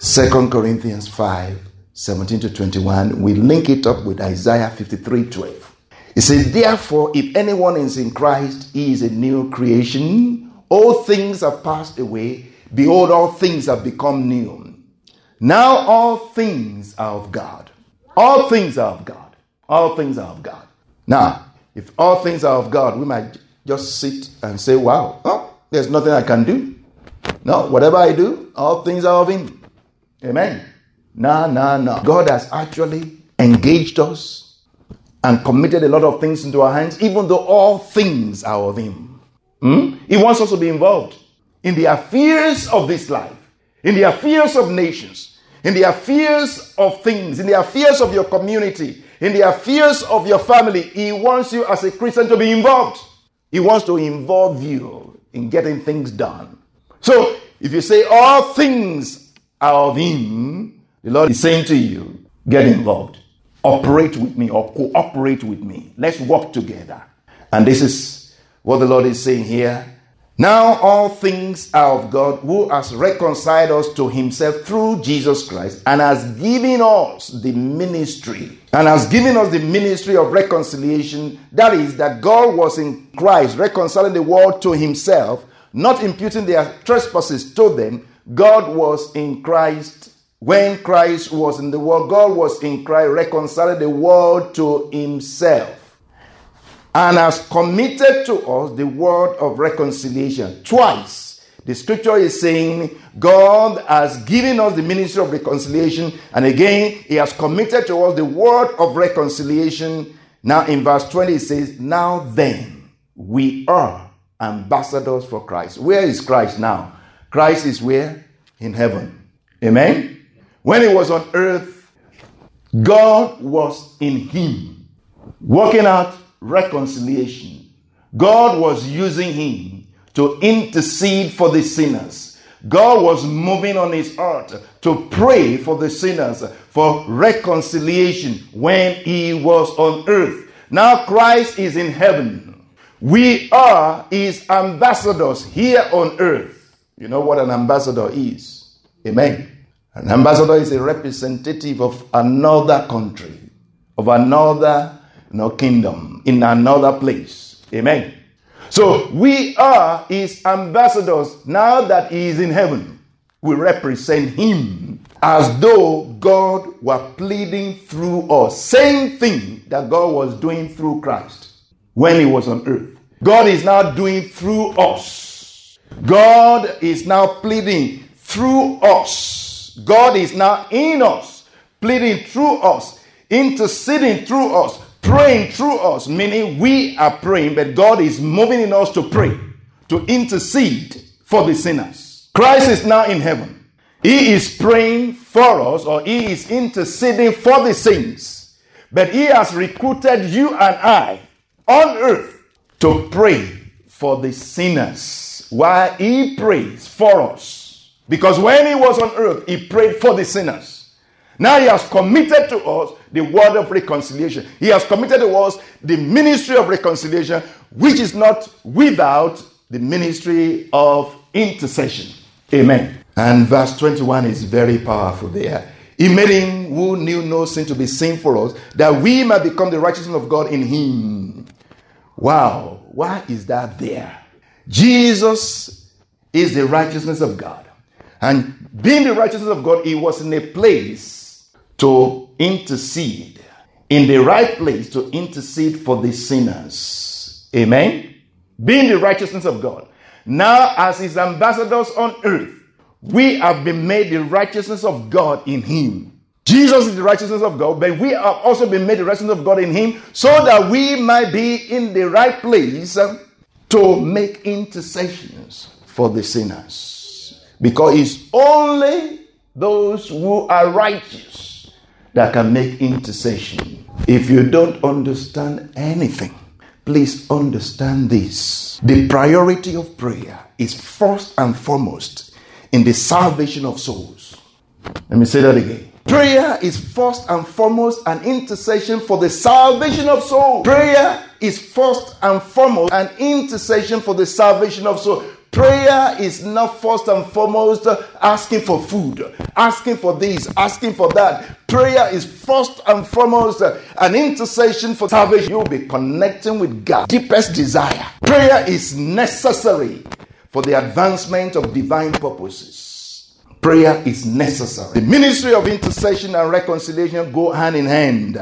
Second Corinthians 5 17 to 21, we link it up with Isaiah 53 12. It says, Therefore, if anyone is in Christ, he is a new creation. All things have passed away. Behold, all things have become new. Now all things are of God. All things are of God. All things are of God. Now, if all things are of God, we might just sit and say, Wow, oh, there's nothing I can do. No, whatever I do, all things are of Him. Amen. No, no, no. God has actually engaged us and committed a lot of things into our hands, even though all things are of Him. Hmm? He wants us to be involved in the affairs of this life, in the affairs of nations, in the affairs of things, in the affairs of your community, in the affairs of your family. He wants you as a Christian to be involved. He wants to involve you in getting things done. So, if you say all things of Him, the Lord is saying to you, get involved. Operate with me or cooperate with me. Let's work together. And this is what the Lord is saying here. Now all things are of God who has reconciled us to himself through Jesus Christ and has given us the ministry and has given us the ministry of reconciliation. That is, that God was in Christ reconciling the world to himself, not imputing their trespasses to them, God was in Christ. When Christ was in the world, God was in Christ reconciling the world to himself and has committed to us the word of reconciliation. Twice, the scripture is saying God has given us the ministry of reconciliation, and again, He has committed to us the word of reconciliation. Now, in verse 20, it says, Now then, we are ambassadors for Christ. Where is Christ now? Christ is where? In heaven. Amen. When he was on earth, God was in him, working out reconciliation. God was using him to intercede for the sinners. God was moving on his heart to pray for the sinners for reconciliation when he was on earth. Now Christ is in heaven. We are his ambassadors here on earth. You know what an ambassador is? Amen. An ambassador is a representative of another country, of another you know, kingdom, in another place. Amen. So we are his ambassadors now that he is in heaven. We represent him as though God were pleading through us. Same thing that God was doing through Christ when he was on earth. God is now doing through us God is now pleading through us. God is now in us, pleading through us, interceding through us, praying through us, meaning we are praying, but God is moving in us to pray, to intercede for the sinners. Christ is now in heaven. He is praying for us, or He is interceding for the saints. But He has recruited you and I on earth to pray for the sinners why he prays for us. Because when he was on earth, he prayed for the sinners. Now he has committed to us the word of reconciliation. He has committed to us the ministry of reconciliation, which is not without the ministry of intercession. Amen. And verse 21 is very powerful there. He made him who knew no sin to be sin for us, that we might become the righteousness of God in him. Wow. Why is that there? Jesus is the righteousness of God. And being the righteousness of God, he was in a place to intercede, in the right place to intercede for the sinners. Amen. Being the righteousness of God. Now, as his ambassadors on earth, we have been made the righteousness of God in him. Jesus is the righteousness of God, but we have also been made the righteousness of God in him so that we might be in the right place to make intercessions for the sinners. Because it's only those who are righteous that can make intercession. If you don't understand anything, please understand this. The priority of prayer is first and foremost in the salvation of souls. Let me say that again. Prayer is first and foremost an intercession for the salvation of souls. Prayer is first and foremost an intercession for the salvation of souls. Prayer is not first and foremost asking for food, asking for this, asking for that. Prayer is first and foremost an intercession for salvation. You'll be connecting with God, deepest desire. Prayer is necessary for the advancement of divine purposes. Prayer is necessary. The ministry of intercession and reconciliation go hand in hand.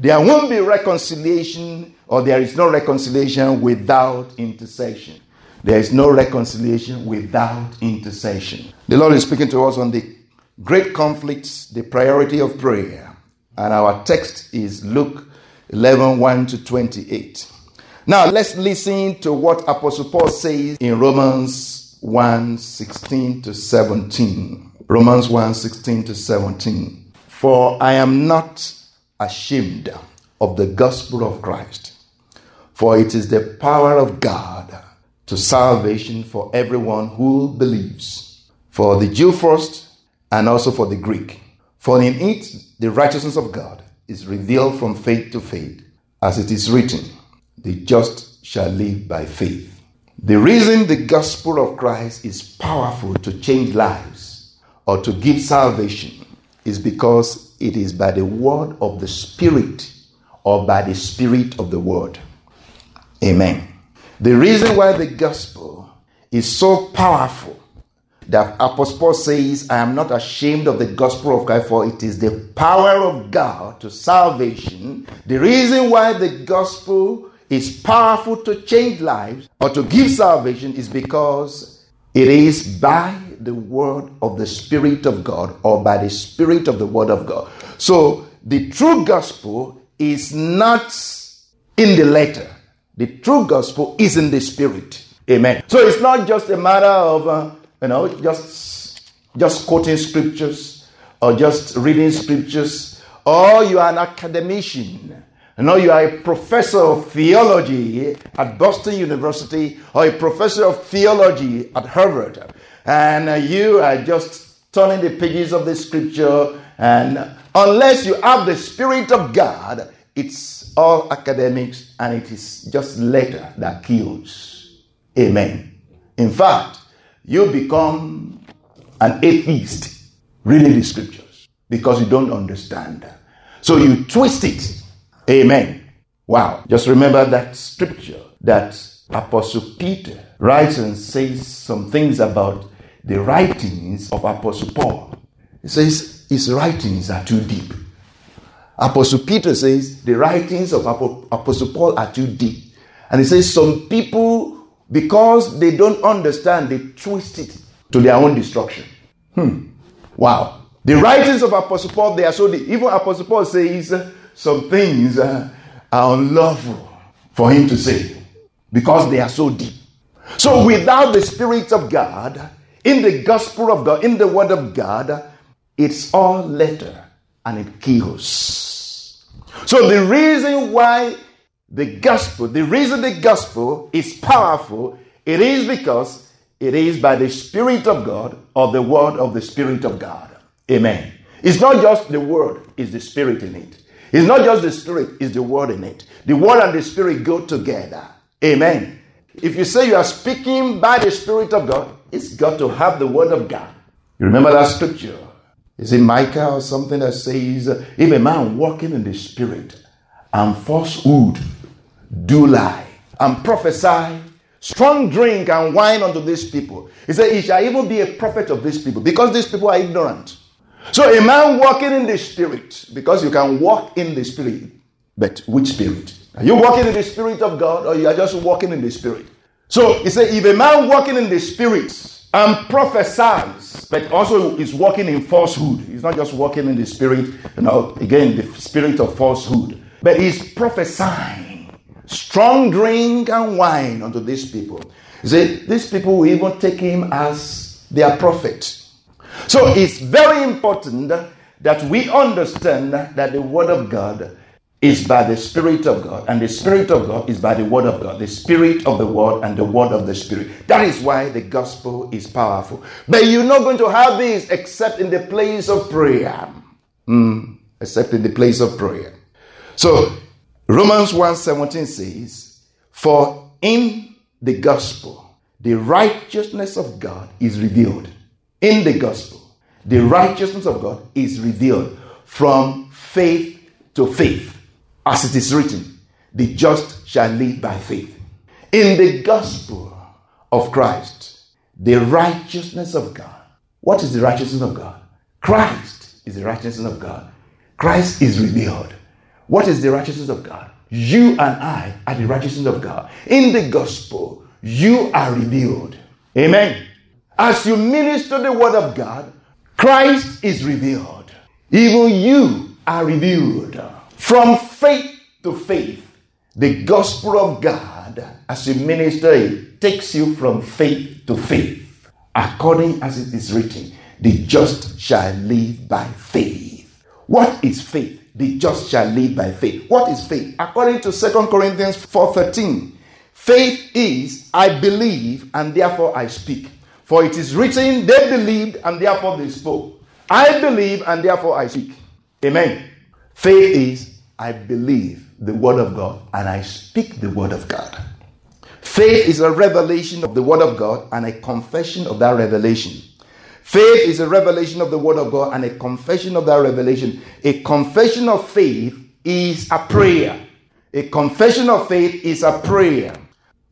There won't be reconciliation, or there is no reconciliation without intercession. There is no reconciliation without intercession. The Lord is speaking to us on the great conflicts, the priority of prayer. And our text is Luke 11 1 to 28. Now let's listen to what Apostle Paul says in Romans 1 16 to 17. Romans 1 16 to 17. For I am not ashamed of the gospel of Christ, for it is the power of God to salvation for everyone who believes, for the Jew first and also for the Greek. For in it the righteousness of God is revealed from faith to faith, as it is written, the just shall live by faith. The reason the gospel of Christ is powerful to change lives or to give salvation is because it is by the word of the Spirit or by the Spirit of the word. Amen. The reason why the gospel is so powerful that Apostle Paul says, I am not ashamed of the gospel of Christ, for it is the power of God to salvation. The reason why the gospel is powerful to change lives or to give salvation is because it is by the word of the Spirit of God or by the Spirit of the word of God. So the true gospel is not in the letter. The true gospel is in the spirit. Amen. So it's not just a matter of uh, you know just just quoting scriptures or just reading scriptures or you are an academician. You know, you are a professor of theology at Boston University or a professor of theology at Harvard, and uh, you are just turning the pages of the scripture. And unless you have the Spirit of God, it's all academics and it is just letter that kills. Amen. In fact, you become an atheist reading the scriptures because you don't understand. So you twist it. Amen. Wow. Just remember that scripture that Apostle Peter writes and says some things about the writings of Apostle Paul. He says his writings are too deep. Apostle Peter says the writings of Apostle Paul are too deep. And he says some people, because they don't understand, they twist it to their own destruction. Hmm. Wow. The writings of Apostle Paul, they are so deep. Even Apostle Paul says some things are unlawful for him to say because they are so deep. So without the Spirit of God, in the gospel of God, in the word of God, it's all letter and it kills. So the reason why the gospel, the reason the gospel is powerful, it is because it is by the Spirit of God or the word of the Spirit of God. Amen. It's not just the word, it's the Spirit in it. It's not just the Spirit, it's the word in it. The word and the Spirit go together. Amen. If you say you are speaking by the Spirit of God, it's got to have the word of God. You remember that scripture? Is it Micah or something that says, if a man walking in the spirit and falsehood do lie and prophesy strong drink and wine unto these people. He said, He shall even be a prophet of these people because these people are ignorant. So a man walking in the spirit, because you can walk in the spirit, but which spirit? Are you walking in the spirit of God or you are just walking in the spirit? So he said, if a man walking in the spirit and prophesies, but also is walking in falsehood. He's not just walking in the spirit, you know, again, the spirit of falsehood, but he's prophesying strong drink and wine unto these people. He said, these people will even take him as their prophet. So it's very important that we understand that the Word of God is by the Spirit of God, and the Spirit of God is by the Word of God, the Spirit of the Word and the Word of the Spirit. That is why the gospel is powerful. But you're not going to have this except in the place of prayer. Mm, except in the place of prayer. So Romans 1:17 says, For in the gospel, the righteousness of God is revealed. In the gospel, the righteousness of God is revealed from faith to faith. As it is written, the just shall live by faith. In the gospel of Christ, the righteousness of God. What is the righteousness of God? Christ is the righteousness of God. Christ is revealed. What is the righteousness of God? You and I are the righteousness of God. In the gospel, you are revealed. Amen. As you minister the word of God, Christ is revealed. Even you are revealed. From faith to faith, the gospel of God, as you minister it, takes you from faith to faith. According as it is written, the just shall live by faith. What is faith? The just shall live by faith. What is faith? According to 2 Corinthians 4:13, faith is I believe and therefore I speak. For it is written, they believed and therefore they spoke. I believe and therefore I speak. Amen. Faith is I believe the word of God and I speak the word of God. Faith is a revelation of the word of God and a confession of that revelation. Faith is a revelation of the word of God and a confession of that revelation. A confession of faith is a prayer. A confession of faith is a prayer.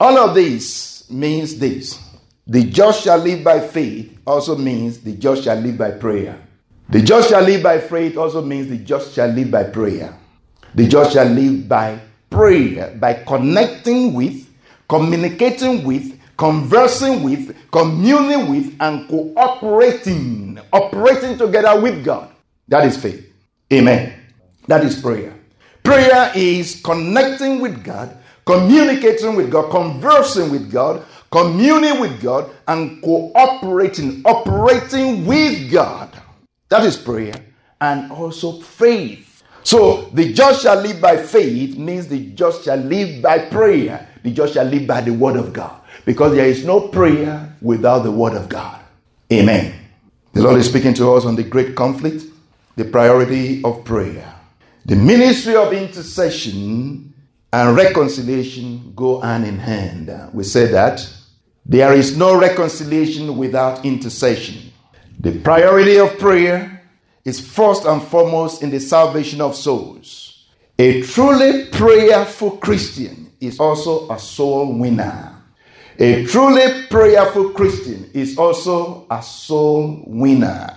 All of this means this. The just shall live by faith also means the just shall live by prayer. The just shall live by faith also means the just shall live by prayer. The just shall live by prayer, by connecting with, communicating with, conversing with, communing with, and cooperating, operating together with God. That is faith. Amen. That is prayer. Prayer is connecting with God, communicating with God, conversing with God, communing with God, and cooperating, operating with God. That is prayer and also faith. So the just shall live by faith means the just shall live by prayer. The just shall live by the word of God. Because there is no prayer without the word of God. Amen. The Lord is speaking to us on the great conflict, the priority of prayer. The ministry of intercession and reconciliation go hand in hand. We said that there is no reconciliation without intercession. The priority of prayer is first and foremost in the salvation of souls. A truly prayerful Christian is also a soul winner. A truly prayerful Christian is also a soul winner.